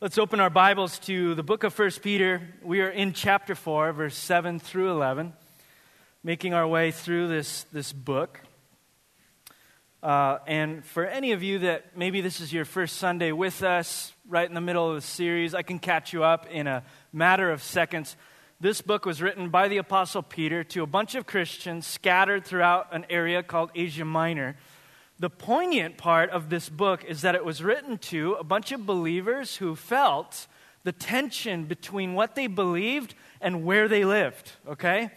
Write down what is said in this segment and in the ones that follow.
Let's open our Bibles to the book of 1 Peter. We are in chapter 4, verse 7 through 11, making our way through this, this book. Uh, and for any of you that maybe this is your first Sunday with us, right in the middle of the series, I can catch you up in a matter of seconds. This book was written by the Apostle Peter to a bunch of Christians scattered throughout an area called Asia Minor. The poignant part of this book is that it was written to a bunch of believers who felt the tension between what they believed and where they lived, okay?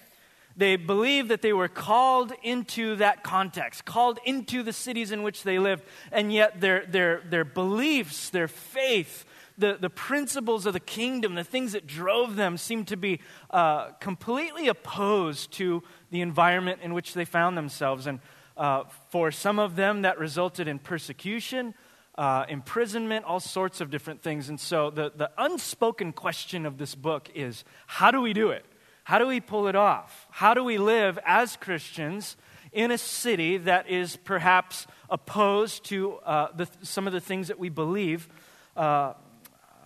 They believed that they were called into that context, called into the cities in which they lived, and yet their, their, their beliefs, their faith, the, the principles of the kingdom, the things that drove them, seemed to be uh, completely opposed to the environment in which they found themselves. And uh, for some of them, that resulted in persecution, uh, imprisonment, all sorts of different things. And so, the, the unspoken question of this book is how do we do it? How do we pull it off? How do we live as Christians in a city that is perhaps opposed to uh, the, some of the things that we believe uh,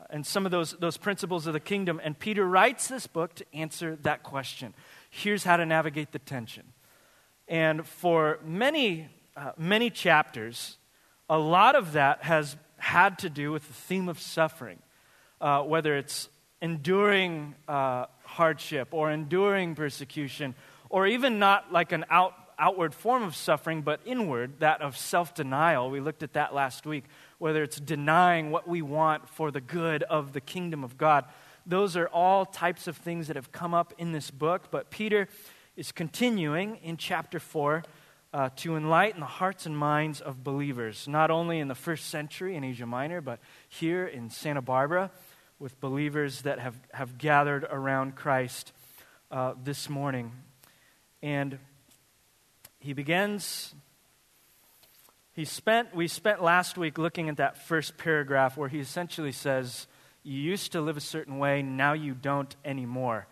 and some of those, those principles of the kingdom? And Peter writes this book to answer that question. Here's how to navigate the tension. And for many, uh, many chapters, a lot of that has had to do with the theme of suffering, uh, whether it's enduring uh, hardship or enduring persecution, or even not like an out, outward form of suffering, but inward, that of self denial. We looked at that last week, whether it's denying what we want for the good of the kingdom of God. Those are all types of things that have come up in this book, but Peter is continuing in chapter 4 uh, to enlighten the hearts and minds of believers, not only in the first century in Asia Minor, but here in Santa Barbara with believers that have, have gathered around Christ uh, this morning. And he begins. He spent, we spent last week looking at that first paragraph where he essentially says, You used to live a certain way, now you don't anymore.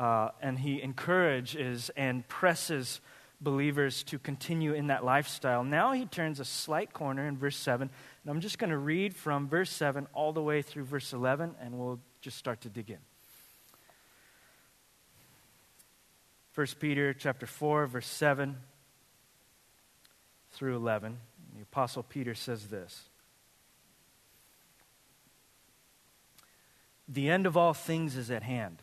Uh, and he encourages and presses believers to continue in that lifestyle. Now he turns a slight corner in verse 7, and I'm just going to read from verse 7 all the way through verse 11, and we'll just start to dig in. 1 Peter chapter 4 verse 7 through 11. The apostle Peter says this. The end of all things is at hand.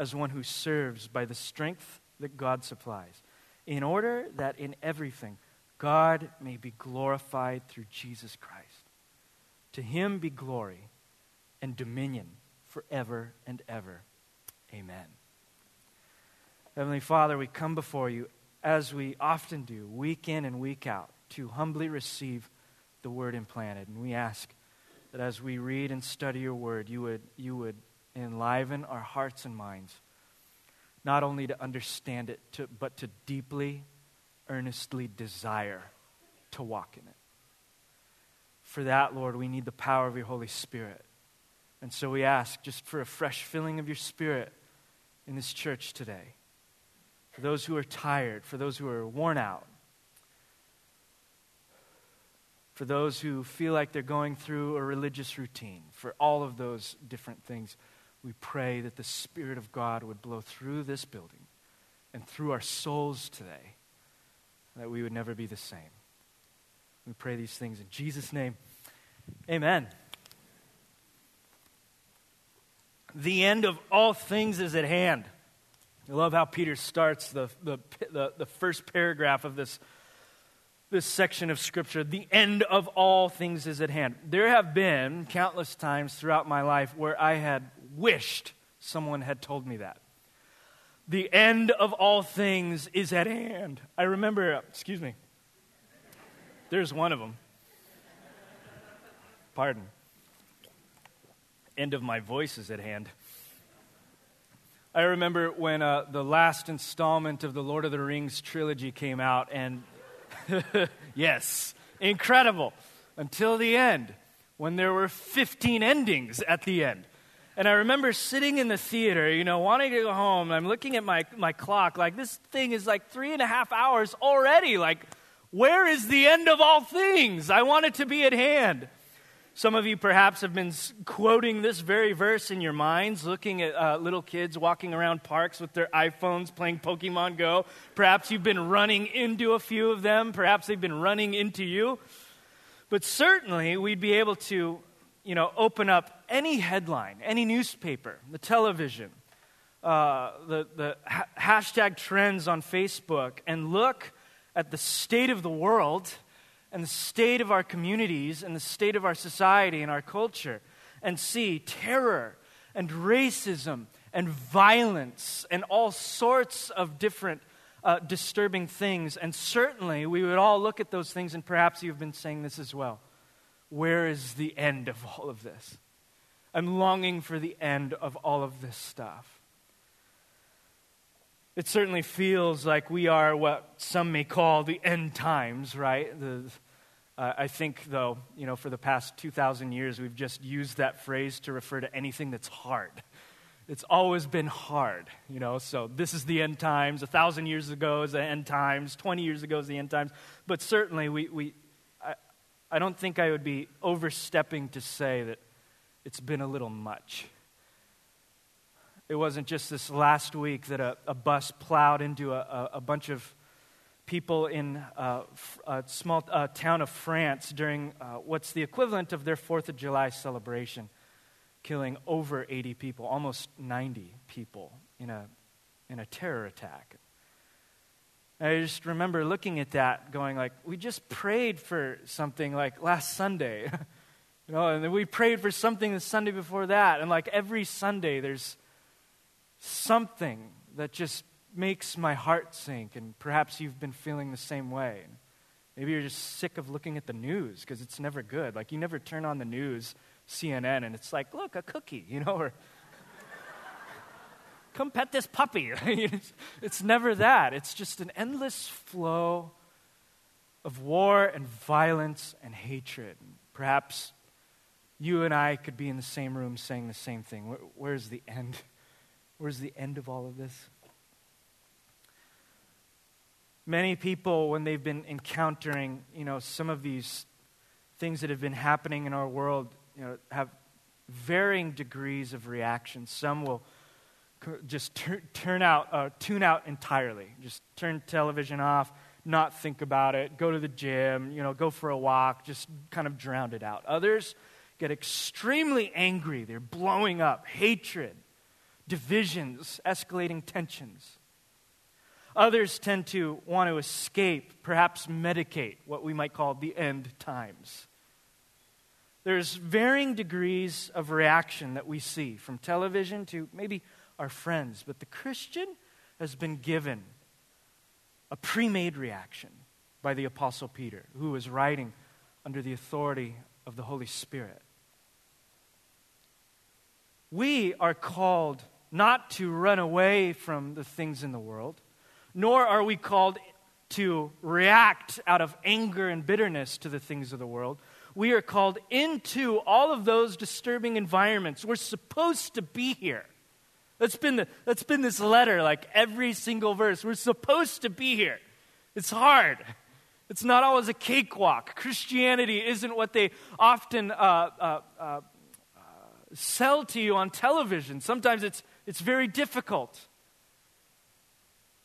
as one who serves by the strength that God supplies, in order that in everything God may be glorified through Jesus Christ. To him be glory and dominion forever and ever. Amen. Heavenly Father, we come before you as we often do, week in and week out, to humbly receive the word implanted. And we ask that as we read and study your word, you would, you would enliven our hearts and minds, not only to understand it, to, but to deeply, earnestly desire to walk in it. For that, Lord, we need the power of your Holy Spirit. And so we ask just for a fresh filling of your Spirit in this church today. For those who are tired, for those who are worn out, for those who feel like they're going through a religious routine, for all of those different things we pray that the Spirit of God would blow through this building and through our souls today, that we would never be the same. We pray these things in Jesus' name. Amen. The end of all things is at hand. I love how Peter starts the, the, the, the first paragraph of this this section of Scripture, the end of all things is at hand. There have been countless times throughout my life where I had wished someone had told me that. The end of all things is at hand. I remember, excuse me, there's one of them. Pardon. end of my voice is at hand. I remember when uh, the last installment of the Lord of the Rings trilogy came out, and yes, incredible. Until the end, when there were 15 endings at the end. And I remember sitting in the theater, you know, wanting to go home. I'm looking at my, my clock, like, this thing is like three and a half hours already. Like, where is the end of all things? I want it to be at hand. Some of you perhaps have been quoting this very verse in your minds, looking at uh, little kids walking around parks with their iPhones playing Pokemon Go. Perhaps you've been running into a few of them. Perhaps they've been running into you. But certainly, we'd be able to, you know, open up any headline, any newspaper, the television, uh, the, the ha- hashtag trends on Facebook, and look at the state of the world and the state of our communities and the state of our society and our culture and see terror and racism and violence and all sorts of different uh, disturbing things. And certainly we would all look at those things, and perhaps you've been saying this as well. Where is the end of all of this? I'm longing for the end of all of this stuff. It certainly feels like we are what some may call the end times, right? The, uh, I think, though, you know, for the past 2,000 years, we've just used that phrase to refer to anything that's hard. It's always been hard, you know, so this is the end times. A thousand years ago is the end times. 20 years ago is the end times. But certainly, we, we I, I don't think I would be overstepping to say that it's been a little much. It wasn't just this last week that a, a bus plowed into a, a, a bunch of people in uh, a small town of France during uh, what's the equivalent of their Fourth of July celebration, killing over 80 people, almost 90 people in a, in a terror attack. I just remember looking at that, going like, we just prayed for something like last Sunday, you know, and we prayed for something the Sunday before that, and like every Sunday, there's something that just makes my heart sink, and perhaps you've been feeling the same way. Maybe you're just sick of looking at the news because it's never good. Like, you never turn on the news, CNN, and it's like, look, a cookie, you know, or come pet this puppy. it's never that. It's just an endless flow of war and violence and hatred. Perhaps you and I could be in the same room saying the same thing. Where, where's the end? Where's the end of all of this? Many people, when they've been encountering, you know, some of these things that have been happening in our world, you know, have varying degrees of reaction. Some will just tur- turn out, uh, tune out entirely, just turn television off, not think about it, go to the gym, you know, go for a walk, just kind of drown it out. Others get extremely angry. They're blowing up, hatred divisions, escalating tensions. Others tend to want to escape, perhaps medicate what we might call the end times. There's varying degrees of reaction that we see from television to maybe our friends, but the Christian has been given a pre made reaction by the Apostle Peter, who was writing under the authority of the Holy Spirit. We are called not to run away from the things in the world, nor are we called to react out of anger and bitterness to the things of the world. We are called into all of those disturbing environments. We're supposed to be here. That's been, the, that's been this letter, like every single verse. We're supposed to be here. It's hard. It's not always a cakewalk. Christianity isn't what they often uh, uh, uh, sell to you on television. Sometimes it's it's very difficult.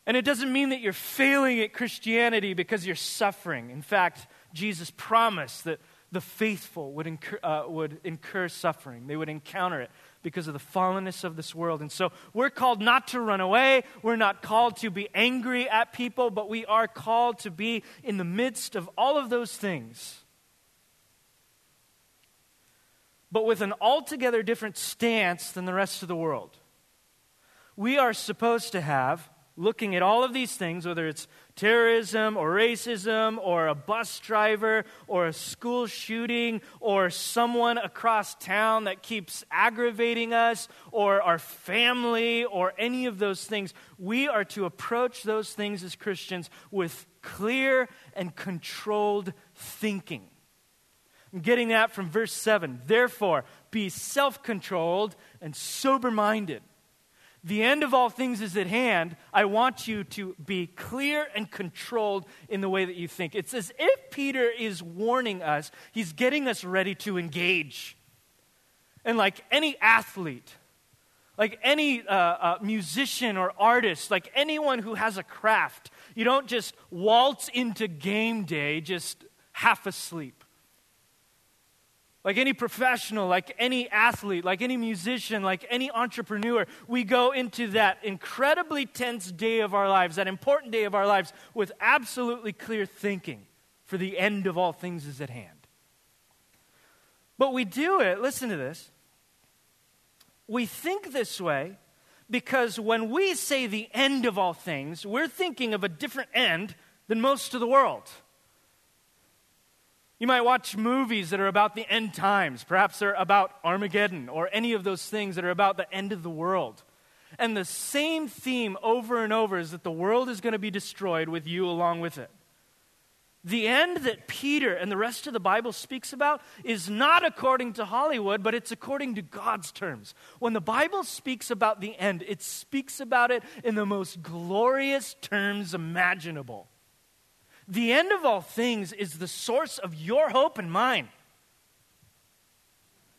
And it doesn't mean that you're failing at Christianity because you're suffering. In fact, Jesus promised that the faithful would incur, uh, would incur suffering. They would encounter it because of the fallenness of this world. And so we're called not to run away. We're not called to be angry at people, but we are called to be in the midst of all of those things. But with an altogether different stance than the rest of the world we are supposed to have looking at all of these things, whether it's terrorism or racism or a bus driver or a school shooting or someone across town that keeps aggravating us or our family or any of those things, we are to approach those things as Christians with clear and controlled thinking. I'm getting that from verse 7. Therefore, be self controlled and sober minded the end of all things is at hand, I want you to be clear and controlled in the way that you think. It's as if Peter is warning us, he's getting us ready to engage. And like any athlete, like any uh, uh, musician or artist, like anyone who has a craft, you don't just waltz into game day just half asleep like any professional, like any athlete, like any musician, like any entrepreneur, we go into that incredibly tense day of our lives, that important day of our lives, with absolutely clear thinking for the end of all things is at hand. But we do it, listen to this. We think this way because when we say the end of all things, we're thinking of a different end than most of the world. You might watch movies that are about the end times. Perhaps they're about Armageddon or any of those things that are about the end of the world. And the same theme over and over is that the world is going to be destroyed with you along with it. The end that Peter and the rest of the Bible speaks about is not according to Hollywood, but it's according to God's terms. When the Bible speaks about the end, it speaks about it in the most glorious terms imaginable. The end of all things is the source of your hope and mine.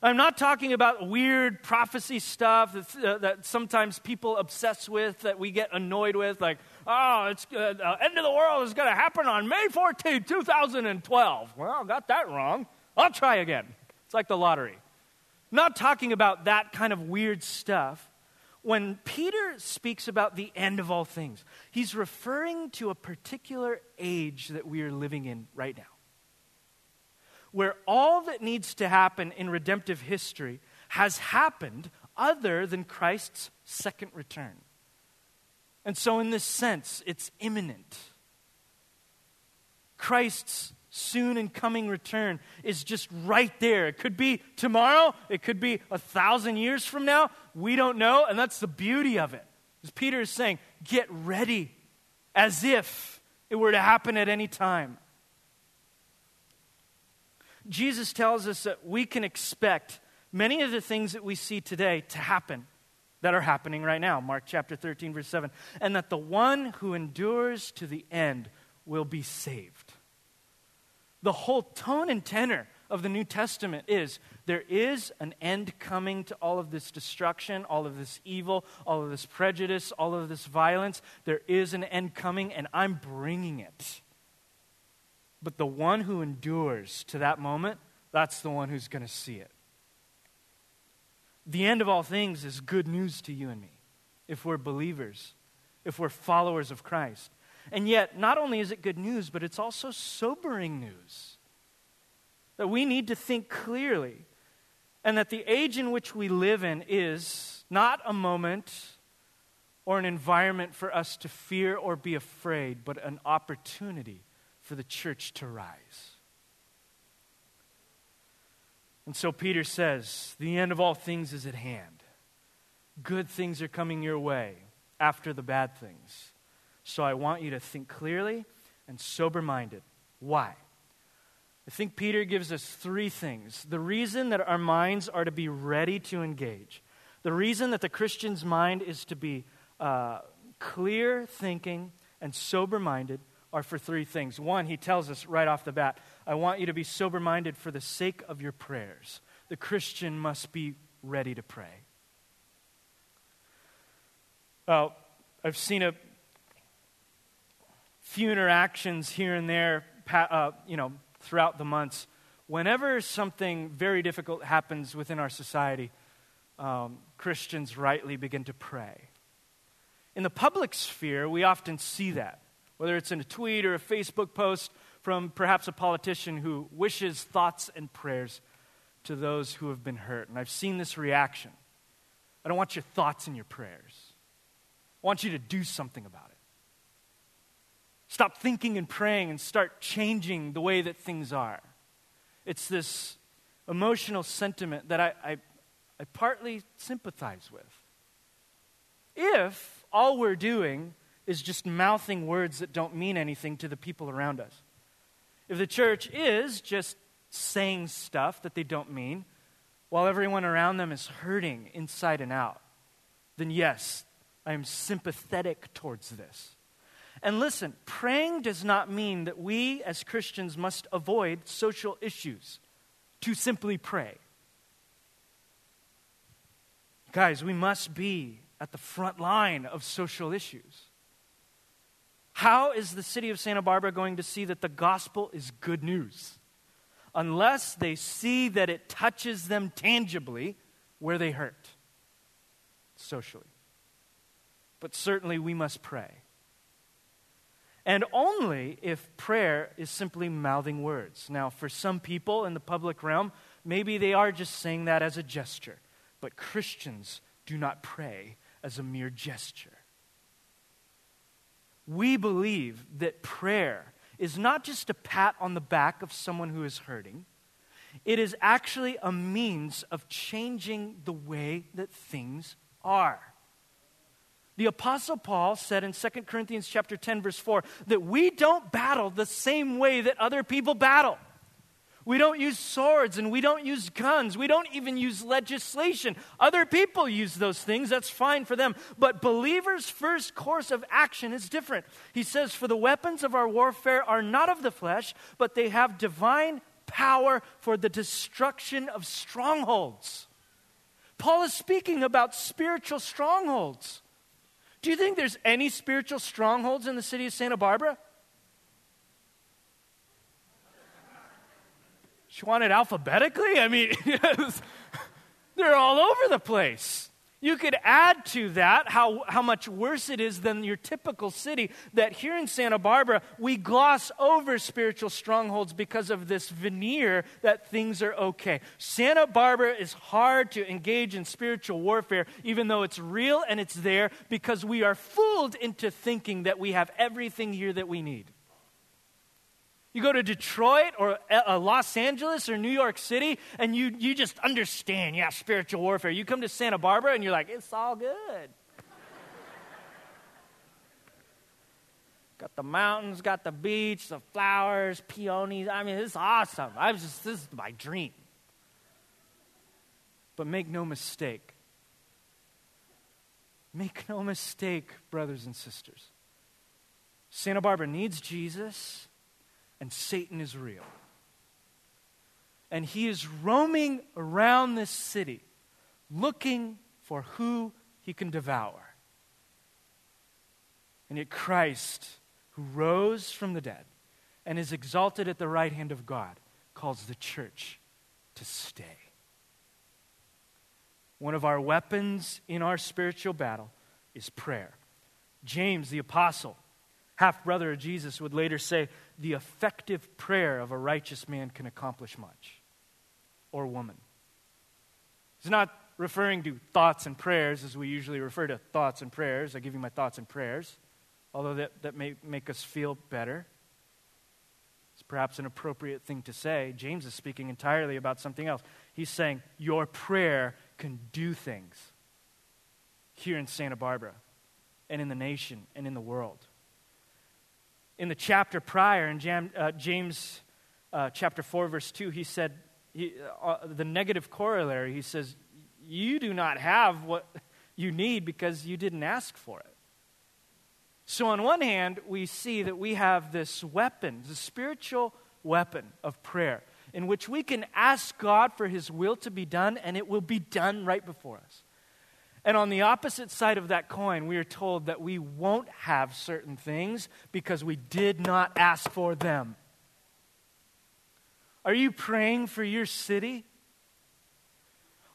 I'm not talking about weird prophecy stuff uh, that sometimes people obsess with, that we get annoyed with, like, oh, it's uh, the end of the world is going to happen on May 14, 2012. Well, I got that wrong. I'll try again. It's like the lottery. I'm not talking about that kind of weird stuff when Peter speaks about the end of all things, he's referring to a particular age that we are living in right now. Where all that needs to happen in redemptive history has happened other than Christ's second return. And so, in this sense, it's imminent. Christ's soon and coming return is just right there. It could be tomorrow, it could be a thousand years from now. We don't know, and that's the beauty of it. As Peter is saying, get ready as if it were to happen at any time. Jesus tells us that we can expect many of the things that we see today to happen that are happening right now. Mark chapter 13, verse 7. And that the one who endures to the end will be saved the whole tone and tenor of the New Testament is there is an end coming to all of this destruction, all of this evil, all of this prejudice, all of this violence. There is an end coming, and I'm bringing it. But the one who endures to that moment, that's the one who's going to see it. The end of all things is good news to you and me if we're believers, if we're followers of Christ. And yet, not only is it good news, but it's also sobering news. That we need to think clearly, and that the age in which we live in is not a moment or an environment for us to fear or be afraid, but an opportunity for the church to rise. And so Peter says, The end of all things is at hand. Good things are coming your way after the bad things. So I want you to think clearly and sober minded. Why? I think Peter gives us three things. The reason that our minds are to be ready to engage, the reason that the Christian's mind is to be uh, clear thinking and sober minded are for three things. One, he tells us right off the bat I want you to be sober minded for the sake of your prayers. The Christian must be ready to pray. Well, I've seen a few interactions here and there, uh, you know, throughout the months. Whenever something very difficult happens within our society, um, Christians rightly begin to pray. In the public sphere, we often see that, whether it's in a tweet or a Facebook post from perhaps a politician who wishes thoughts and prayers to those who have been hurt. And I've seen this reaction. I don't want your thoughts and your prayers. I I want you to do something about it. Stop thinking and praying and start changing the way that things are. It's this emotional sentiment that I, I, I partly sympathize with. If all we're doing is just mouthing words that don't mean anything to the people around us, if the church is just saying stuff that they don't mean, while everyone around them is hurting inside and out, then yes, I am sympathetic towards this. And listen, praying does not mean that we as Christians must avoid social issues to simply pray. Guys, we must be at the front line of social issues. How is the city of Santa Barbara going to see that the gospel is good news? Unless they see that it touches them tangibly where they hurt socially. But certainly we must pray. And only if prayer is simply mouthing words. Now, for some people in the public realm, maybe they are just saying that as a gesture. But Christians do not pray as a mere gesture. We believe that prayer is not just a pat on the back of someone who is hurting, it is actually a means of changing the way that things are. The apostle Paul said in 2 Corinthians chapter 10 verse 4 that we don't battle the same way that other people battle. We don't use swords and we don't use guns. We don't even use legislation. Other people use those things. That's fine for them. But believers' first course of action is different. He says, For the weapons of our warfare are not of the flesh, but they have divine power for the destruction of strongholds. Paul is speaking about spiritual strongholds. Do you think there's any spiritual strongholds in the city of Santa Barbara? She wanted alphabetically? I mean, they're all over the place. You could add to that how, how much worse it is than your typical city. That here in Santa Barbara, we gloss over spiritual strongholds because of this veneer that things are okay. Santa Barbara is hard to engage in spiritual warfare, even though it's real and it's there, because we are fooled into thinking that we have everything here that we need. You go to Detroit or uh, Los Angeles or New York City and you, you just understand, yeah, spiritual warfare. You come to Santa Barbara and you're like, it's all good. got the mountains, got the beach, the flowers, peonies. I mean, it's awesome. I was just, this is my dream. But make no mistake. Make no mistake, brothers and sisters. Santa Barbara needs Jesus and Satan is real. And he is roaming around this city looking for who he can devour. And yet, Christ, who rose from the dead and is exalted at the right hand of God, calls the church to stay. One of our weapons in our spiritual battle is prayer. James, the apostle, half brother of Jesus, would later say, The effective prayer of a righteous man can accomplish much, or woman. He's not referring to thoughts and prayers as we usually refer to thoughts and prayers. I give you my thoughts and prayers, although that, that may make us feel better. It's perhaps an appropriate thing to say. James is speaking entirely about something else. He's saying, Your prayer can do things here in Santa Barbara and in the nation and in the world in the chapter prior, in Jam, uh, James uh, chapter 4, verse 2, he said, he, uh, the negative corollary, he says, You do not have what you need because you didn't ask for it. So, on one hand, we see that we have this weapon, the spiritual weapon of prayer, in which we can ask God for His will to be done, and it will be done right before us. And on the opposite side of that coin, we are told that we won't have certain things because we did not ask for them. Are you praying for your city?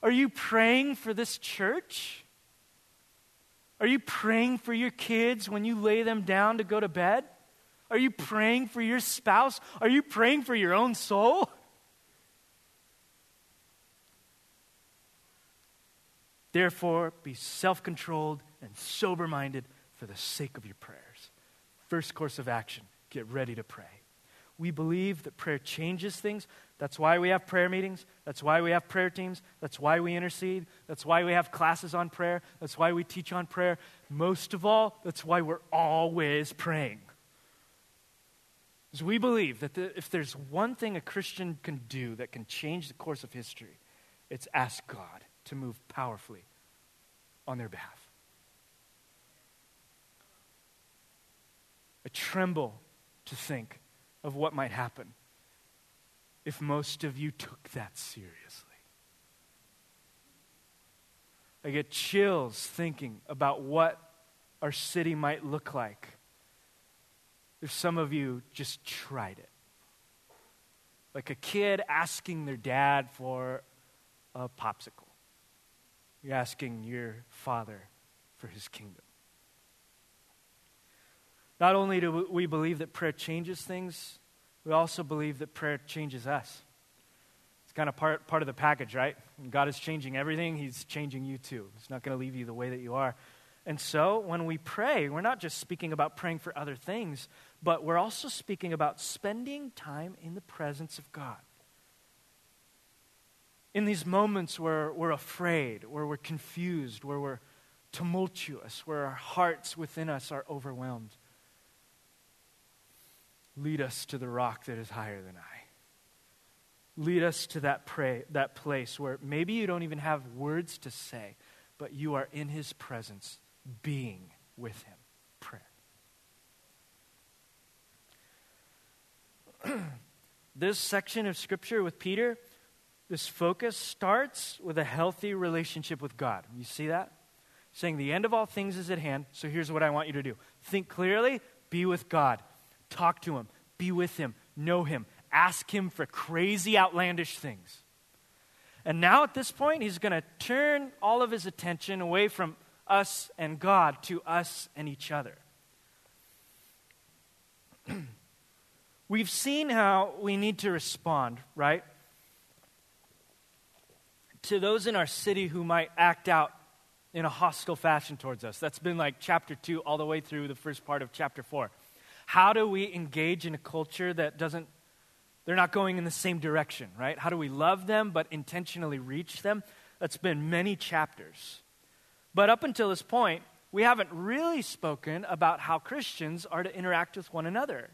Are you praying for this church? Are you praying for your kids when you lay them down to go to bed? Are you praying for your spouse? Are you praying for your own soul? Therefore, be self controlled and sober minded, for the sake of your prayers. First course of action get ready to pray. We believe that prayer changes things. That's why we have prayer meetings. That's why we have prayer teams. That's why we intercede. That's why we have classes on prayer. That's why we teach on prayer. Most of all, that's why we're always praying. Because we believe that the, if there's one thing a Christian can do that can change the course of history, it's ask God to move powerfully on their behalf. I tremble to think of what might happen if most of you took that seriously. I get chills thinking about what our city might look like if some of you just tried it. Like a kid asking their dad for a popsicle. You're asking your father for his kingdom. Not only do we believe that prayer changes things, we also believe that prayer changes us. It's kind of part, part of the package, right? When God is changing everything, He's changing you too. He's not going to leave you the way that you are. And so when we pray, we're not just speaking about praying for other things, but we're also speaking about spending time in the presence of God. In these moments where we're afraid, where we're confused, where we're tumultuous, where our hearts within us are overwhelmed. Lead us to the rock that is higher than I. Lead us to that, pray, that place where maybe you don't even have words to say, but you are in his presence, being with him. Prayer. this section of scripture with Peter, this focus starts with a healthy relationship with God. You see that? Saying the end of all things is at hand, so here's what I want you to do think clearly, be with God. Talk to him, be with him, know him, ask him for crazy, outlandish things. And now at this point, he's going to turn all of his attention away from us and God to us and each other. We've seen how we need to respond, right? To those in our city who might act out in a hostile fashion towards us. That's been like chapter 2 all the way through the first part of chapter 4. How do we engage in a culture that doesn't, they're not going in the same direction, right? How do we love them but intentionally reach them? That's been many chapters. But up until this point, we haven't really spoken about how Christians are to interact with one another.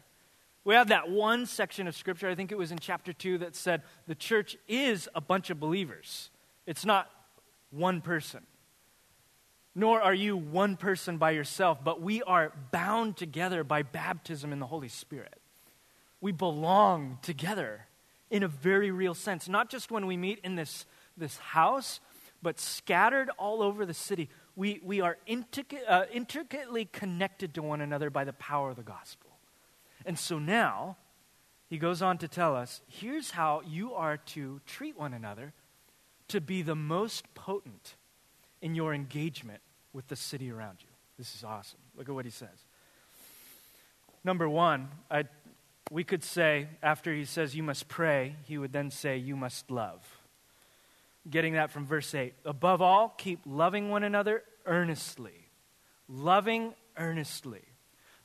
We have that one section of scripture, I think it was in chapter 2, that said the church is a bunch of believers. It's not one person nor are you one person by yourself, but we are bound together by baptism in the Holy Spirit. We belong together in a very real sense, not just when we meet in this, this house, but scattered all over the city. We, we are uh, intricately connected to one another by the power of the gospel. And so now, he goes on to tell us here's how you are to treat one another to be the most potent in your engagement with the city around you. This is awesome. Look at what he says. Number one, I, we could say, after he says you must pray, he would then say you must love. Getting that from verse 8. Above all, keep loving one another earnestly. Loving earnestly.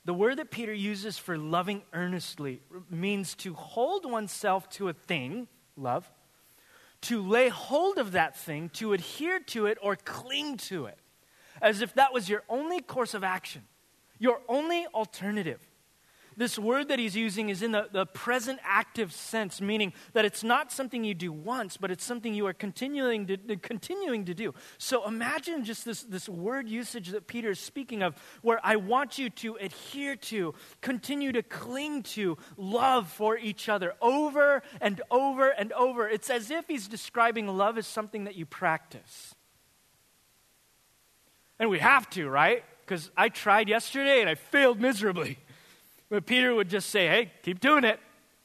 The word that Peter uses for loving earnestly means to hold oneself to a thing, love, to lay hold of that thing, to adhere to it, or cling to it as if that was your only course of action, your only alternative. This word that he's using is in the, the present active sense, meaning that it's not something you do once, but it's something you are continuing to, continuing to do. So imagine just this, this word usage that Peter is speaking of, where I want you to adhere to, continue to cling to, love for each other over and over and over. It's as if he's describing love as something that you practice. And we have to, right? Because I tried yesterday and I failed miserably. But Peter would just say, hey, keep doing it.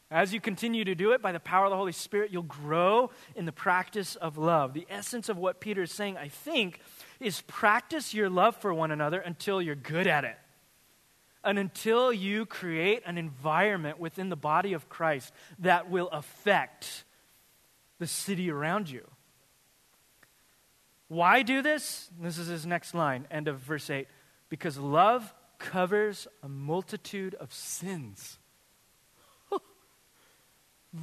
As you continue to do it by the power of the Holy Spirit, you'll grow in the practice of love. The essence of what Peter is saying, I think, is practice your love for one another until you're good at it. And until you create an environment within the body of Christ that will affect the city around you. Why do this? This is his next line, end of verse 8. Because love covers a multitude of sins.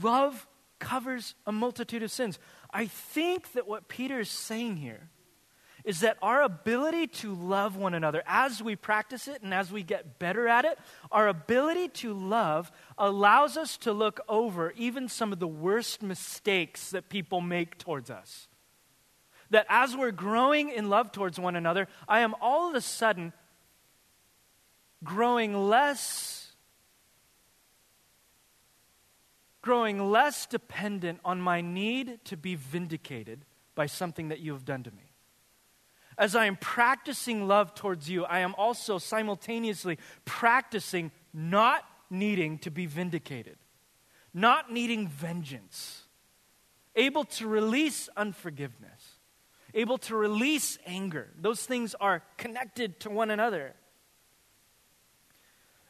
love covers a multitude of sins. I think that what Peter is saying here is that our ability to love one another as we practice it and as we get better at it, our ability to love allows us to look over even some of the worst mistakes that people make towards us. That as we're growing in love towards one another, I am all of a sudden growing less growing less dependent on my need to be vindicated by something that you have done to me. As I am practicing love towards you, I am also simultaneously practicing not needing to be vindicated, not needing vengeance, able to release unforgiveness, able to release anger. Those things are connected to one another.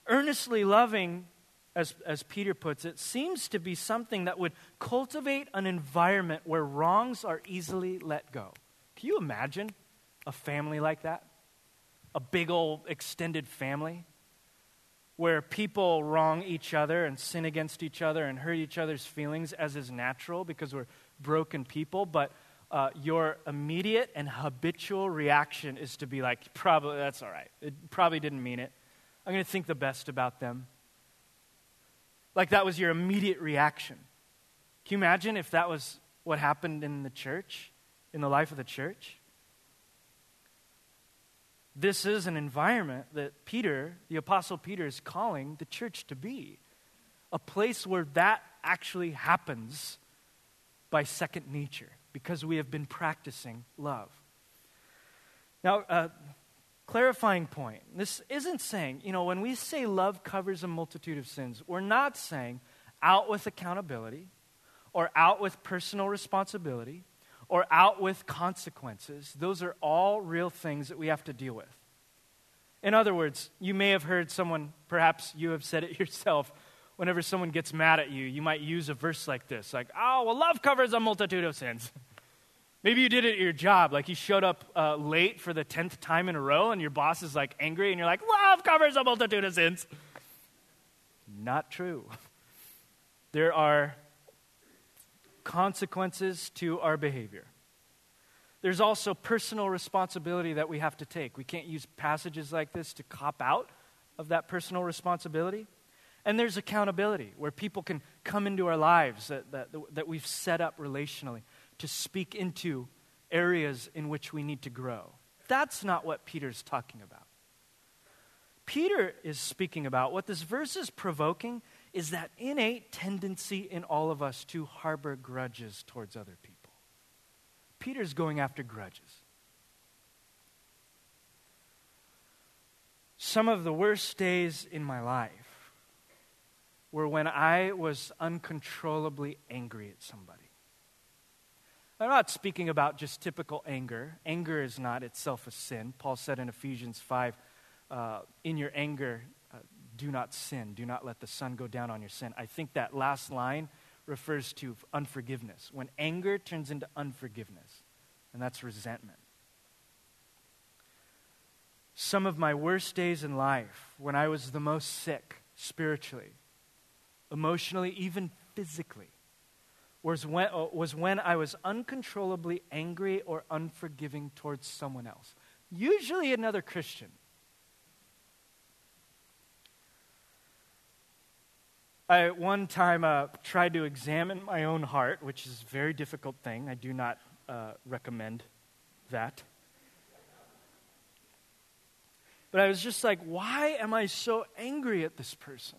Earnestly loving, as, as Peter puts it, seems to be something that would cultivate an environment where wrongs are easily let go. Can you imagine? a family like that? A big old extended family where people wrong each other and sin against each other and hurt each other's feelings as is natural because we're broken people, but uh, your immediate and habitual reaction is to be like, probably, that's all right. It probably didn't mean it. I'm going to think the best about them. Like that was your immediate reaction. Can you imagine if that was what happened in the church, in the life of the church? this is an environment that Peter, the Apostle Peter, is calling the church to be a place where that actually happens by second nature because we have been practicing love. Now, uh, clarifying point this isn't saying, you know, when we say love covers a multitude of sins, we're not saying out with accountability or out with personal responsibility or out with consequences. Those are all real things that we have to deal with. In other words, you may have heard someone, perhaps you have said it yourself, whenever someone gets mad at you, you might use a verse like this like, oh, well, love covers a multitude of sins. Maybe you did it at your job, like you showed up uh, late for the 10th time in a row, and your boss is like angry, and you're like, love covers a multitude of sins. Not true. There are consequences to our behavior. There's also personal responsibility that we have to take. We can't use passages like this to cop out of that personal responsibility. And there's accountability, where people can come into our lives that, that, that we've set up relationally to speak into areas in which we need to grow. That's not what Peter's talking about. Peter is speaking about what this verse is provoking is that innate tendency in all of us to harbor grudges towards other people. Peter's going after grudges. Some of the worst days in my life were when I was uncontrollably angry at somebody. I'm not speaking about just typical anger. Anger is not itself a sin. Paul said in Ephesians 5 uh, In your anger, do not sin. Do not let the sun go down on your sin. I think that last line refers to unforgiveness. When anger turns into unforgiveness, and that's resentment. Some of my worst days in life, when I was the most sick spiritually, emotionally, even physically, was when, uh, was when I was uncontrollably angry or unforgiving towards someone else, usually another Christian. I one time uh, tried to examine my own heart, which is a very difficult thing. I do not uh, recommend that. But I was just like, why am I so angry at this person?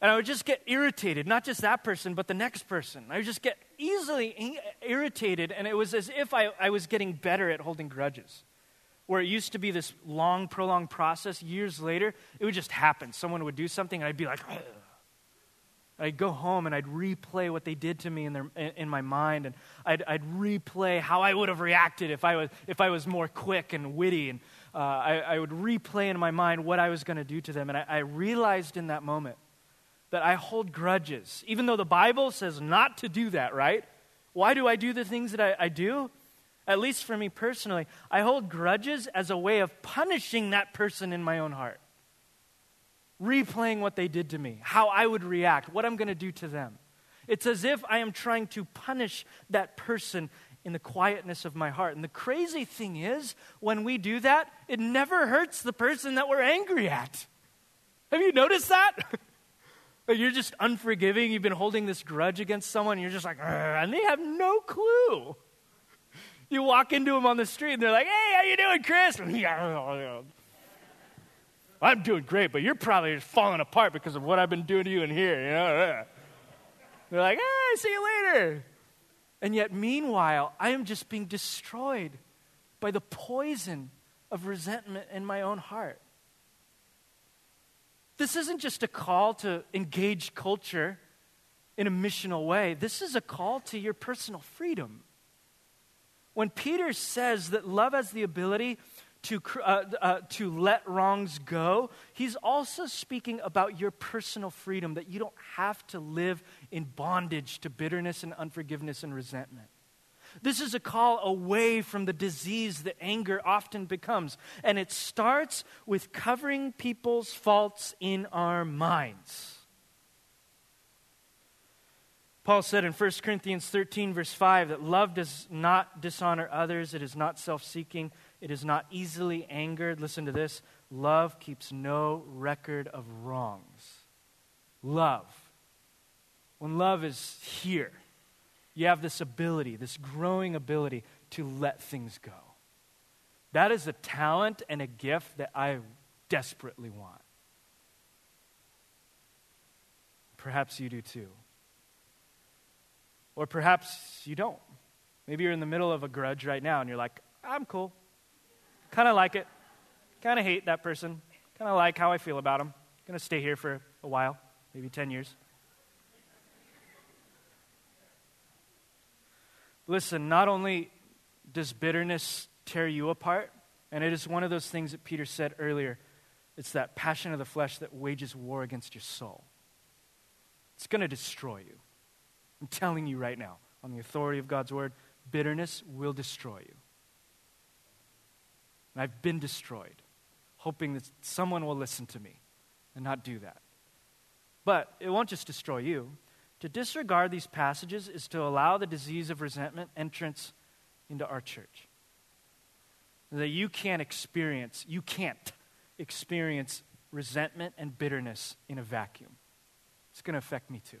And I would just get irritated, not just that person, but the next person. I would just get easily irritated, and it was as if I, I was getting better at holding grudges where it used to be this long, prolonged process, years later, it would just happen. Someone would do something, and I'd be like, Ugh. I'd go home and I'd replay what they did to me in, their, in, my mind, and I'd, I'd, replay how I would have reacted if I was, if I was more quick and witty, and uh, I, I, would replay in my mind what I was going to do to them. And I, I realized in that moment that I hold grudges, even though the Bible says not to do that, right? Why do I do the things that I, I do? at least for me personally, I hold grudges as a way of punishing that person in my own heart. Replaying what they did to me, how I would react, what I'm going to do to them. It's as if I am trying to punish that person in the quietness of my heart. And the crazy thing is, when we do that, it never hurts the person that we're angry at. Have you noticed that? you're just unforgiving. You've been holding this grudge against someone, you're just like, and they have no clue. You walk into them on the street, and they're like, "Hey, how you doing, Chris?" I'm doing great, but you're probably just falling apart because of what I've been doing to you in here. You know? They're like, ah, "Hey, see you later." And yet, meanwhile, I am just being destroyed by the poison of resentment in my own heart. This isn't just a call to engage culture in a missional way, this is a call to your personal freedom. When Peter says that love has the ability to, uh, uh, to let wrongs go, he's also speaking about your personal freedom, that you don't have to live in bondage to bitterness and unforgiveness and resentment. This is a call away from the disease that anger often becomes. And it starts with covering people's faults in our minds. Paul said in 1 Corinthians 13, verse 5, that love does not dishonor others, it is not self seeking, it is not easily angered. Listen to this love keeps no record of wrongs. Love. When love is here, you have this ability, this growing ability to let things go. That is a talent and a gift that I desperately want. Perhaps you do too. Or perhaps you don't. Maybe you're in the middle of a grudge right now and you're like, I'm cool. Kind of like it. Kind of hate that person. Kind of like how I feel about them. Going to stay here for a while, maybe 10 years. Listen, not only does bitterness tear you apart, and it is one of those things that Peter said earlier it's that passion of the flesh that wages war against your soul. It's going to destroy you. I'm telling you right now, on the authority of God's word, bitterness will destroy you. And I've been destroyed, hoping that someone will listen to me and not do that. But it won't just destroy you, to disregard these passages is to allow the disease of resentment entrance into our church. That you can't experience, you can't experience resentment and bitterness in a vacuum. It's going to affect me too.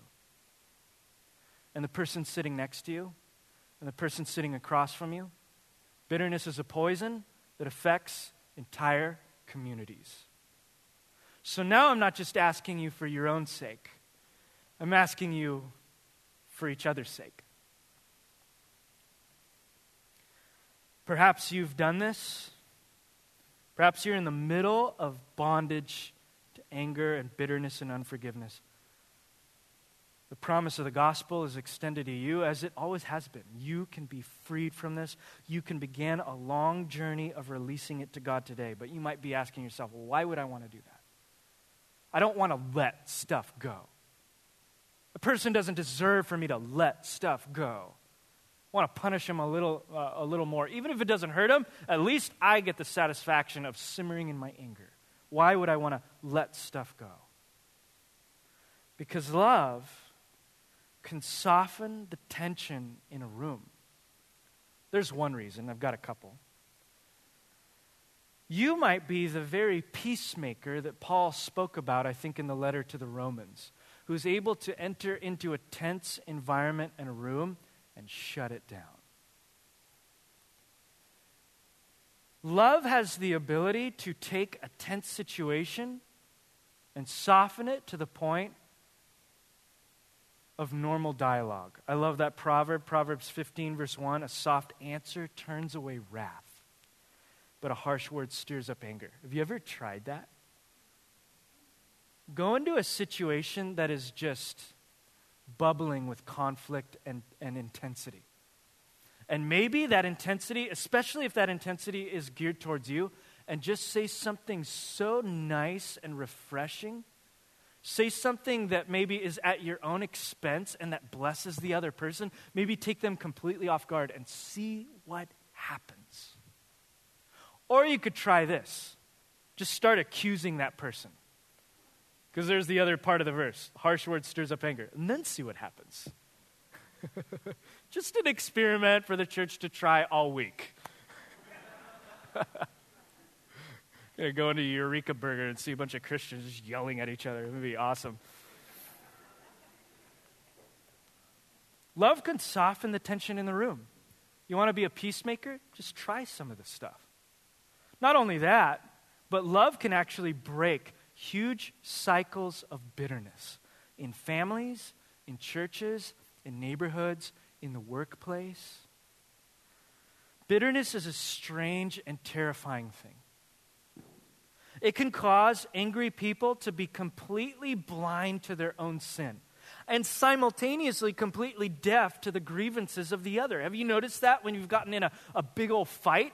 And the person sitting next to you, and the person sitting across from you, bitterness is a poison that affects entire communities. So now I'm not just asking you for your own sake. I'm asking you for each other's sake. Perhaps you've done this. Perhaps you're in the middle of bondage to anger and bitterness and unforgiveness. The promise of the gospel is extended to you as it always has been. You can be freed from this. You can begin a long journey of releasing it to God today. But you might be asking yourself, well, why would I want to do that? I don't want to let stuff go. A person doesn't deserve for me to let stuff go. I want to punish him a little, uh, a little more. Even if it doesn't hurt him, at least I get the satisfaction of simmering in my anger. Why would I want to let stuff go? Because love can soften the tension in a room. There's one reason, I've got a couple. You might be the very peacemaker that Paul spoke about, I think, in the letter to the Romans who's able to enter into a tense environment and a room and shut it down. Love has the ability to take a tense situation and soften it to the point of normal dialogue. I love that proverb, Proverbs 15, verse 1 a soft answer turns away wrath, but a harsh word stirs up anger. Have you ever tried that? Go into a situation that is just bubbling with conflict and, and intensity. And maybe that intensity, especially if that intensity is geared towards you, and just say something so nice and refreshing. Say something that maybe is at your own expense and that blesses the other person. Maybe take them completely off guard and see what happens. Or you could try this just start accusing that person. Because there's the other part of the verse harsh words stirs up anger. And then see what happens. just an experiment for the church to try all week. Gonna go into Eureka Burger and see a bunch of Christians just yelling at each other. It would be awesome. Love can soften the tension in the room. You want to be a peacemaker? Just try some of this stuff. Not only that, but love can actually break huge cycles of bitterness in families, in churches, in neighborhoods, in the workplace. Bitterness is a strange and terrifying thing. It can cause angry people to be completely blind to their own sin and simultaneously completely deaf to the grievances of the other. Have you noticed that when you've gotten in a, a big old fight?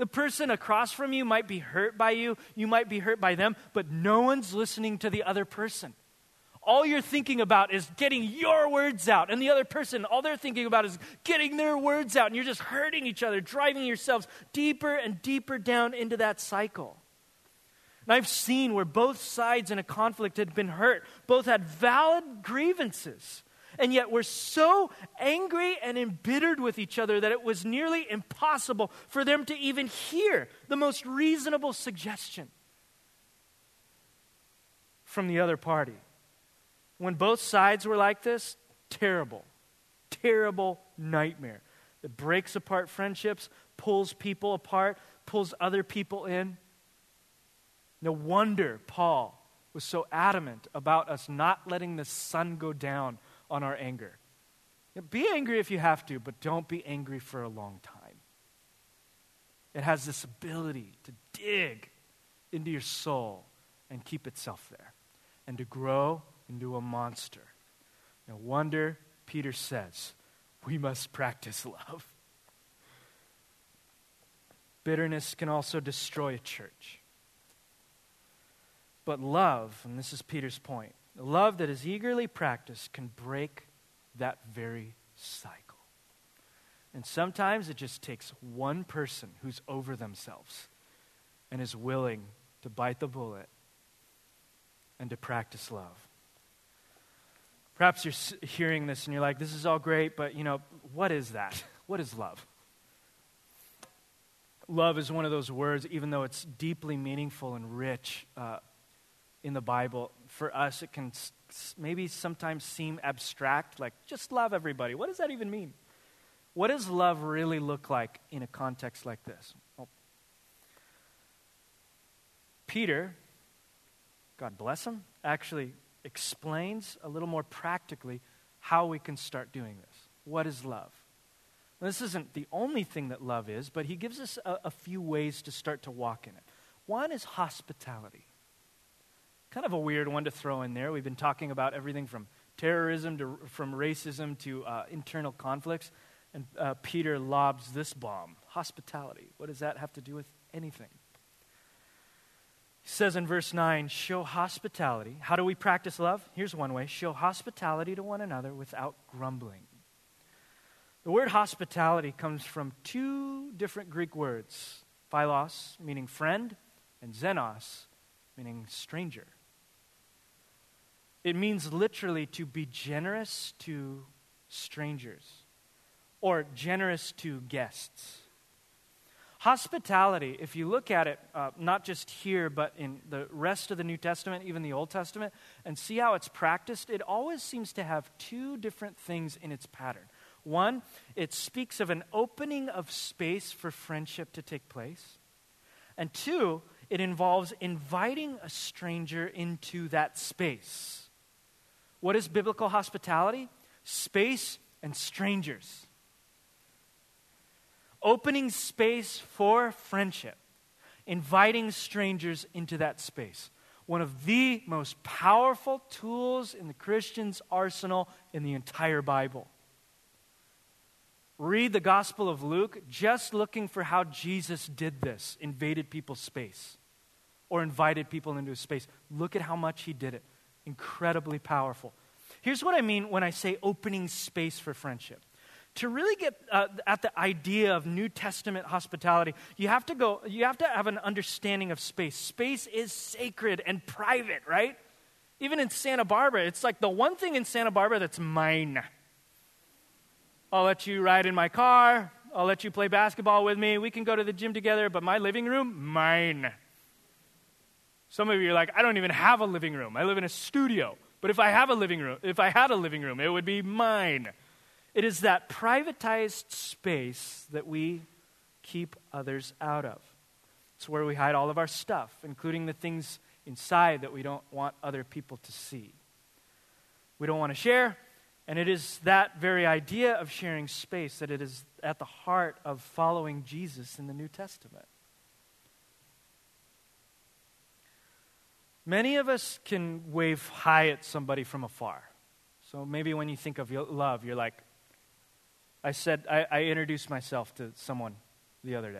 The person across from you might be hurt by you, you might be hurt by them, but no one's listening to the other person. All you're thinking about is getting your words out, and the other person, all they're thinking about is getting their words out, and you're just hurting each other, driving yourselves deeper and deeper down into that cycle. And I've seen where both sides in a conflict had been hurt, both had valid grievances, and yet were so angry and embittered with each other that it was nearly impossible for them to even hear the most reasonable suggestion from the other party. When both sides were like this, terrible, terrible nightmare that breaks apart friendships, pulls people apart, pulls other people in. No wonder Paul was so adamant about us not letting the sun go down on our anger. Be angry if you have to, but don't be angry for a long time. It has this ability to dig into your soul and keep itself there and to grow into a monster. No wonder Peter says, we must practice love. Bitterness can also destroy a church. But love, and this is Peter's point, love that is eagerly practiced can break that very cycle. And sometimes it just takes one person who's over themselves and is willing to bite the bullet and to practice love. Perhaps you're hearing this and you're like, this is all great, but you know, what is that? What is love? Love is one of those words, even though it's deeply meaningful and rich, uh, in the Bible, for us, it can maybe sometimes seem abstract, like just love everybody. What does that even mean? What does love really look like in a context like this? Well, Peter, God bless him, actually explains a little more practically how we can start doing this. What is love? this isn't the only thing that love is, but he gives us a, a few ways to start to walk in it. One is hospitality. Kind of a weird one to throw in there. We've been talking about everything from terrorism to from racism to uh, internal conflicts. And uh, Peter lobs this bomb hospitality. What does that have to do with anything? He says in verse 9, show hospitality. How do we practice love? Here's one way show hospitality to one another without grumbling. The word hospitality comes from two different Greek words philos, meaning friend, and xenos, meaning stranger. It means literally to be generous to strangers or generous to guests. Hospitality, if you look at it, uh, not just here, but in the rest of the New Testament, even the Old Testament, and see how it's practiced, it always seems to have two different things in its pattern. One, it speaks of an opening of space for friendship to take place. And two, it involves inviting a stranger into that space. What is biblical hospitality? Space and strangers. Opening space for friendship, inviting strangers into that space. One of the most powerful tools in the Christian's arsenal in the entire Bible. Read the Gospel of Luke just looking for how Jesus did this, invaded people's space or invited people into his space. Look at how much he did it incredibly powerful. Here's what I mean when I say opening space for friendship to really get uh, at the idea of New Testament hospitality, you have to go, you have to have an understanding of space. Space is sacred and private, right? Even in Santa Barbara, it's like the one thing in Santa Barbara that's mine. I'll let you ride in my car. I'll let you play basketball with me. We can go to the gym together, but my living room, mine. Some of you are like, I don't even have a living room. I live in a studio. But if I have a living room, if I had a living room, it would be mine. It is that privatized space that we keep others out of. It's where we hide all of our stuff, including the things inside that we don't want other people to see. We don't want to share, and it is that very idea of sharing space that it is at the heart of following Jesus in the New Testament. Many of us can wave hi at somebody from afar. So maybe when you think of love, you're like, I said, I, I introduced myself to someone the other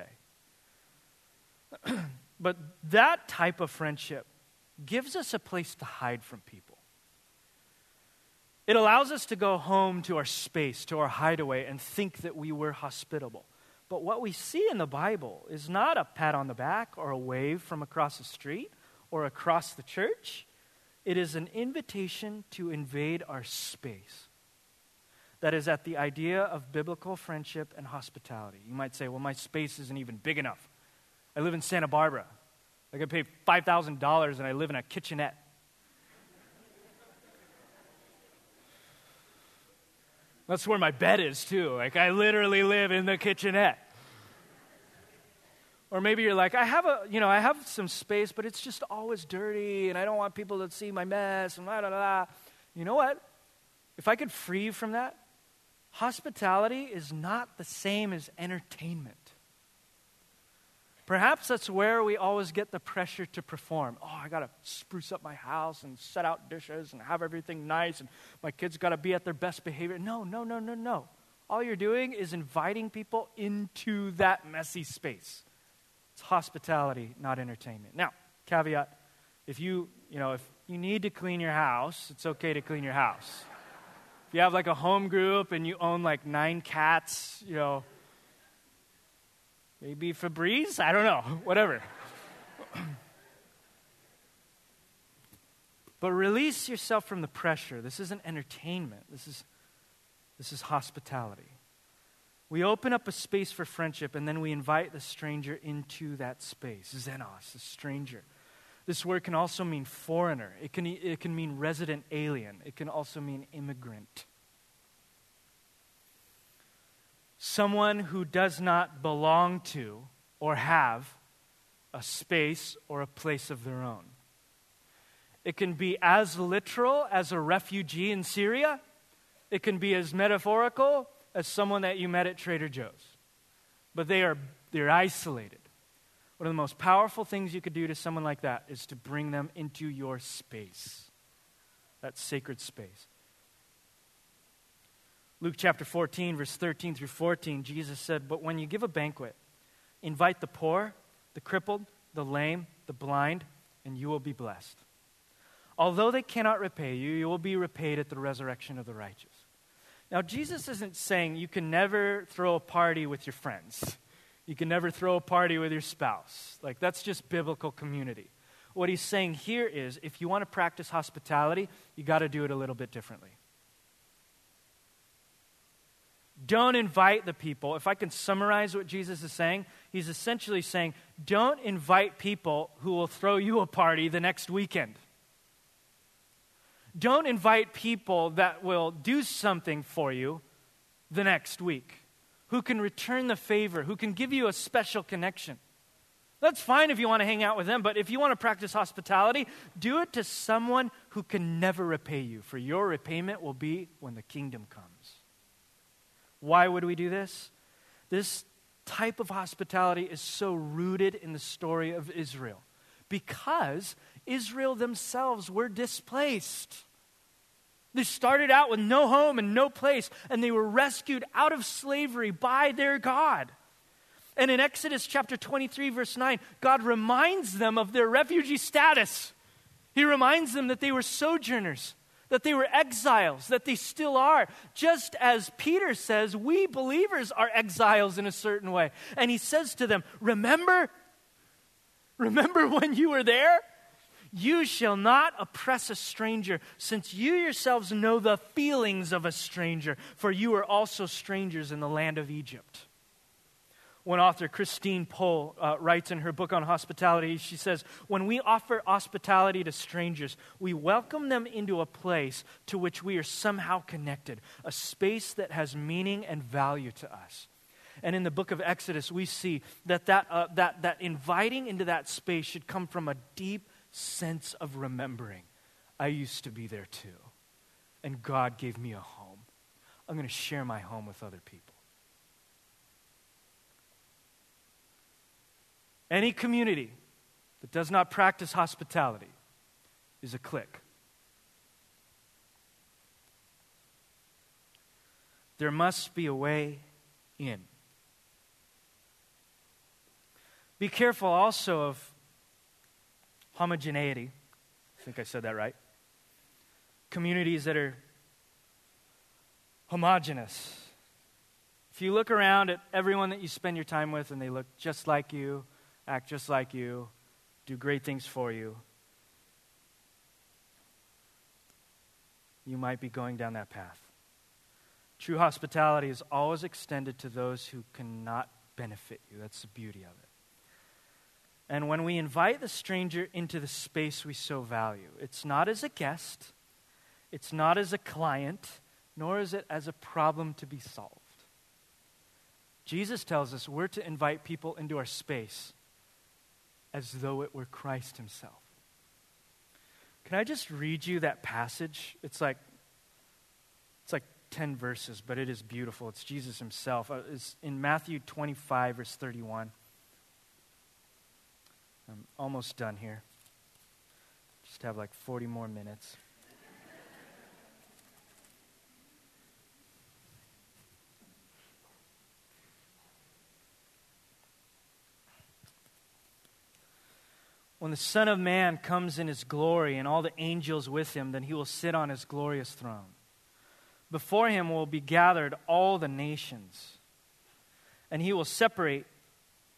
day. but that type of friendship gives us a place to hide from people. It allows us to go home to our space, to our hideaway, and think that we were hospitable. But what we see in the Bible is not a pat on the back or a wave from across the street or across the church. It is an invitation to invade our space that is at the idea of biblical friendship and hospitality. You might say, well, my space isn't even big enough. I live in Santa Barbara. I can pay $5,000 and I live in a kitchenette. That's where my bed is, too. Like, I literally live in the kitchenette. Or maybe you're like, I have a, you know, I have some space, but it's just always dirty, and I don't want people to see my mess, and blah, blah, blah. You know what? If I could free you from that, Hospitality is not the same as entertainment. Perhaps that's where we always get the pressure to perform. Oh, I got to spruce up my house and set out dishes and have everything nice, and my kids got to be at their best behavior. No, no, no, no, no. All you're doing is inviting people into that messy space. It's hospitality, not entertainment. Now, caveat if you, you know, if you need to clean your house, it's okay to clean your house. If you have like a home group and you own like nine cats, you know, maybe Febreze? I don't know, whatever. but release yourself from the pressure. This isn't entertainment, this is, this is hospitality. We open up a space for friendship and then we invite the stranger into that space. Xenos, the stranger. This word can also mean foreigner, it can, it can mean resident alien, it can also mean immigrant. Someone who does not belong to or have a space or a place of their own. It can be as literal as a refugee in Syria. It can be as metaphorical as someone that you met at Trader Joe's. But they are they're isolated. One of the most powerful things you could do to someone like that is to bring them into your space, that sacred space. Luke chapter 14, verse 13 through 14, Jesus said, But when you give a banquet, invite the poor, the crippled, the lame, the blind, and you will be blessed. Although they cannot repay you, you will be repaid at the resurrection of the righteous. Now, Jesus isn't saying you can never throw a party with your friends. You can never throw a party with your spouse. Like, that's just biblical community. What he's saying here is if you want to practice hospitality, you got to do it a little bit differently. Don't invite the people. If I can summarize what Jesus is saying, he's essentially saying, don't invite people who will throw you a party the next weekend. Don't invite people that will do something for you the next week who can return the favor, who can give you a special connection. That's fine if you want to hang out with them, but if you want to practice hospitality, do it to someone who can never repay you, for your repayment will be when the kingdom comes. Why would we do this? This type of hospitality is so rooted in the story of Israel because Israel themselves were displaced. They started out with no home and no place, and they were rescued out of slavery by their God. And in Exodus chapter 23, verse 9, God reminds them of their refugee status. He reminds them that they were sojourners, that they were exiles, that they still are. Just as Peter says, we believers are exiles in a certain way. And he says to them, Remember? Remember when you were there? You shall not oppress a stranger, since you yourselves know the feelings of a stranger, for you are also strangers in the land of Egypt. One author, Christine Pohl, uh, writes in her book on hospitality, she says, When we offer hospitality to strangers, we welcome them into a place to which we are somehow connected, a space that has meaning and value to us. And in the book of Exodus, we see that that, uh, that, that inviting into that space should come from a deep sense of remembering. I used to be there too. And God gave me a home. I'm going to share my home with other people. Any community that does not practice hospitality is a clique. There must be a way in. Be careful also of homogeneity. I think I said that right. Communities that are homogenous. If you look around at everyone that you spend your time with and they look just like you, act just like you, do great things for you, you might be going down that path. True hospitality is always extended to those who cannot benefit you. That's the beauty of it. And when we invite the stranger into the space we so value, it's not as a guest, it's not as a client, nor is it as a problem to be solved. Jesus tells us we're to invite people into our space as though it were Christ Himself. Can I just read you that passage? It's like it's like 10 verses, but it is beautiful. It's Jesus Himself. Uh, it's in Matthew 25, verse 31. I'm almost done here. Just have like 40 more minutes. When the Son of Man comes in his glory and all the angels with him, then he will sit on his glorious throne. Before him will be gathered all the nations, and he will separate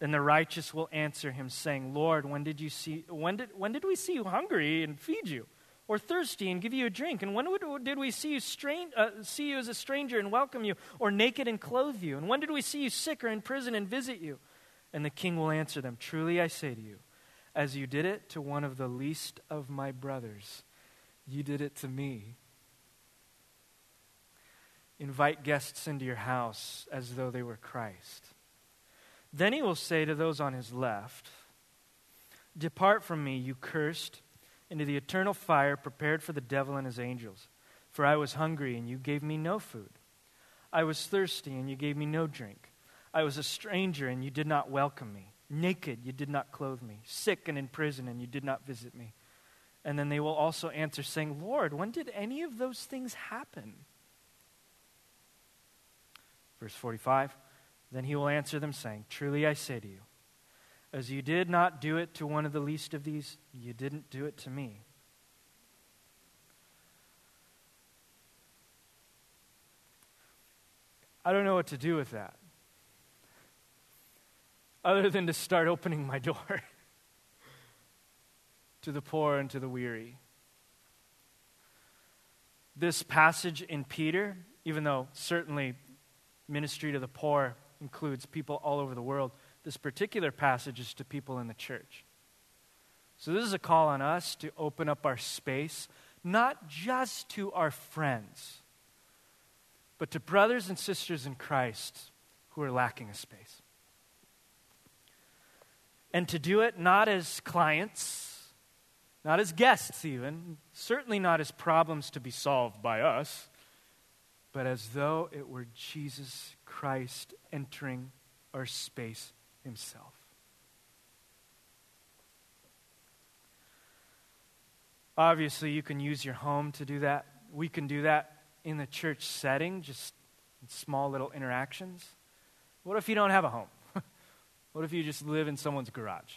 Then the righteous will answer him, saying, Lord, when did, you see, when did, when did we see you hungry and feed you? Or thirsty and give you a drink? And when did we see you, strain, uh, see you as a stranger and welcome you? Or naked and clothe you? And when did we see you sick or in prison and visit you? And the king will answer them, Truly I say to you, as you did it to one of the least of my brothers, you did it to me. Invite guests into your house as though they were Christ. Then he will say to those on his left, Depart from me, you cursed, into the eternal fire prepared for the devil and his angels. For I was hungry, and you gave me no food. I was thirsty, and you gave me no drink. I was a stranger, and you did not welcome me. Naked, you did not clothe me. Sick and in prison, and you did not visit me. And then they will also answer, saying, Lord, when did any of those things happen? Verse 45 then he will answer them, saying, Truly I say to you, as you did not do it to one of the least of these, you didn't do it to me. I don't know what to do with that. Other than to start opening my door to the poor and to the weary. This passage in Peter, even though certainly ministry to the poor includes people all over the world. This particular passage is to people in the church. So, this is a call on us to open up our space, not just to our friends, but to brothers and sisters in Christ who are lacking a space. And to do it not as clients, not as guests, even, certainly not as problems to be solved by us, but as though it were Jesus Christ entering our space himself. Obviously, you can use your home to do that. We can do that in the church setting, just small little interactions. What if you don't have a home? what if you just live in someone's garage?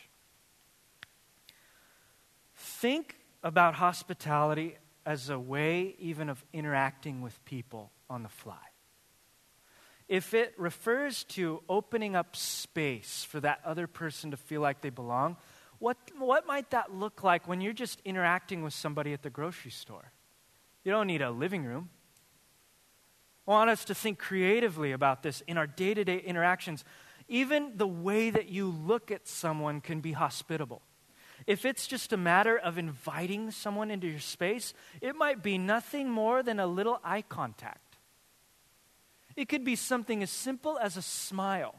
Think about hospitality as a way, even of interacting with people on the fly. If it refers to opening up space for that other person to feel like they belong, what, what might that look like when you're just interacting with somebody at the grocery store? You don't need a living room. I want us to think creatively about this in our day to day interactions. Even the way that you look at someone can be hospitable. If it's just a matter of inviting someone into your space, it might be nothing more than a little eye contact. It could be something as simple as a smile.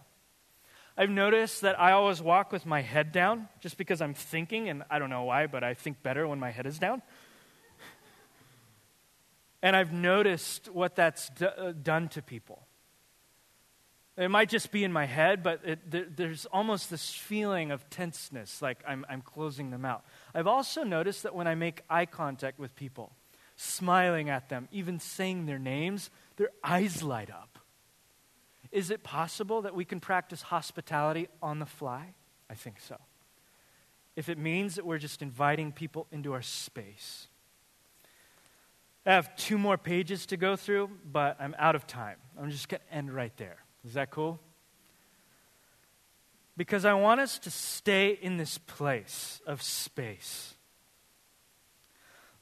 I've noticed that I always walk with my head down just because I'm thinking, and I don't know why, but I think better when my head is down. And I've noticed what that's d- uh, done to people. It might just be in my head, but it, there, there's almost this feeling of tenseness, like I'm, I'm closing them out. I've also noticed that when I make eye contact with people, smiling at them, even saying their names, their eyes light up. Is it possible that we can practice hospitality on the fly? I think so. If it means that we're just inviting people into our space. I have two more pages to go through, but I'm out of time. I'm just going to end right there. Is that cool? Because I want us to stay in this place of space.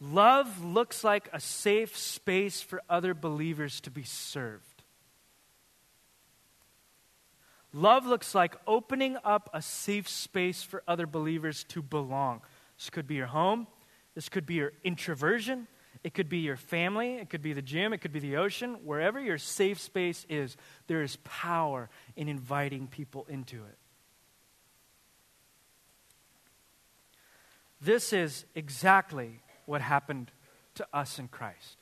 Love looks like a safe space for other believers to be served. Love looks like opening up a safe space for other believers to belong. This could be your home, this could be your introversion, it could be your family, it could be the gym, it could be the ocean. Wherever your safe space is, there is power in inviting people into it. This is exactly what happened to us in Christ.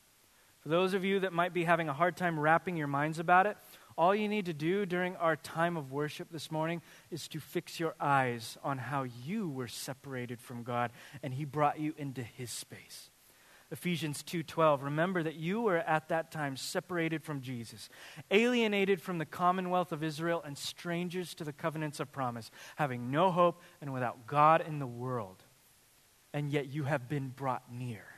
For those of you that might be having a hard time wrapping your minds about it, all you need to do during our time of worship this morning is to fix your eyes on how you were separated from God and He brought you into His space. Ephesians 2:12 Remember that you were at that time separated from Jesus, alienated from the commonwealth of Israel and strangers to the covenants of promise, having no hope and without God in the world. And yet you have been brought near.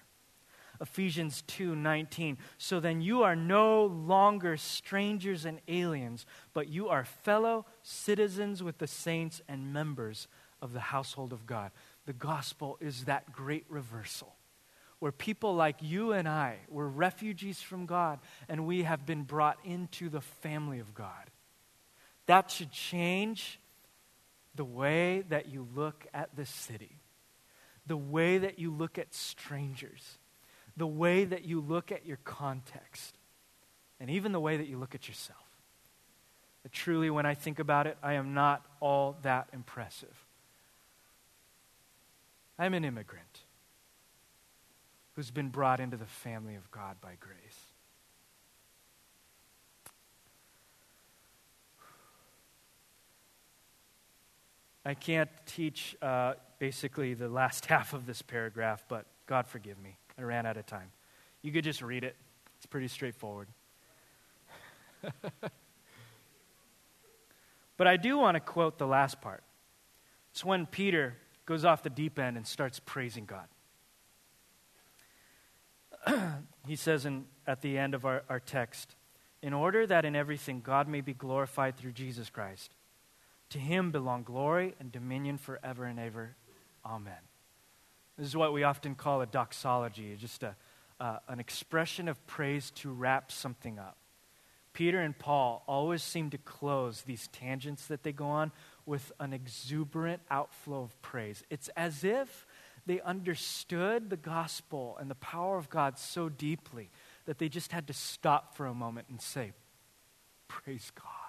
Ephesians 2:19 So then you are no longer strangers and aliens, but you are fellow citizens with the saints and members of the household of God. The gospel is that great reversal where people like you and I were refugees from God and we have been brought into the family of God. That should change the way that you look at this city, the way that you look at strangers, the way that you look at your context, and even the way that you look at yourself. But truly, when I think about it, I am not all that impressive. I'm an immigrant who's been brought into the family of God by grace. I can't teach uh, basically the last half of this paragraph, but God forgive me. I ran out of time. You could just read it, it's pretty straightforward. but I do want to quote the last part. It's when Peter goes off the deep end and starts praising God. he says in, at the end of our, our text, in order that in everything God may be glorified through Jesus Christ. To him belong glory and dominion forever and ever. Amen. This is what we often call a doxology, just a, uh, an expression of praise to wrap something up. Peter and Paul always seem to close these tangents that they go on with an exuberant outflow of praise. It's as if they understood the gospel and the power of God so deeply that they just had to stop for a moment and say, Praise God.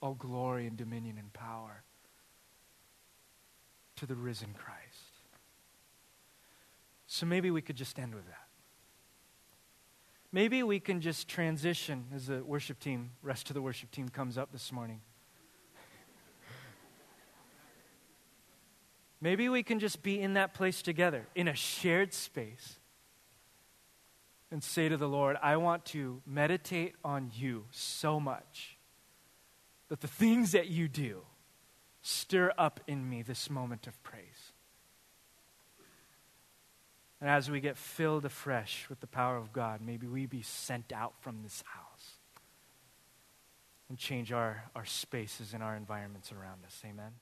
All glory and dominion and power. to the risen Christ. So maybe we could just end with that. Maybe we can just transition as the worship team, rest of the worship team comes up this morning. Maybe we can just be in that place together, in a shared space, and say to the Lord, I want to meditate on you so much that the things that you do stir up in me this moment of praise. And as we get filled afresh with the power of God, maybe we be sent out from this house and change our, our spaces and our environments around us. Amen.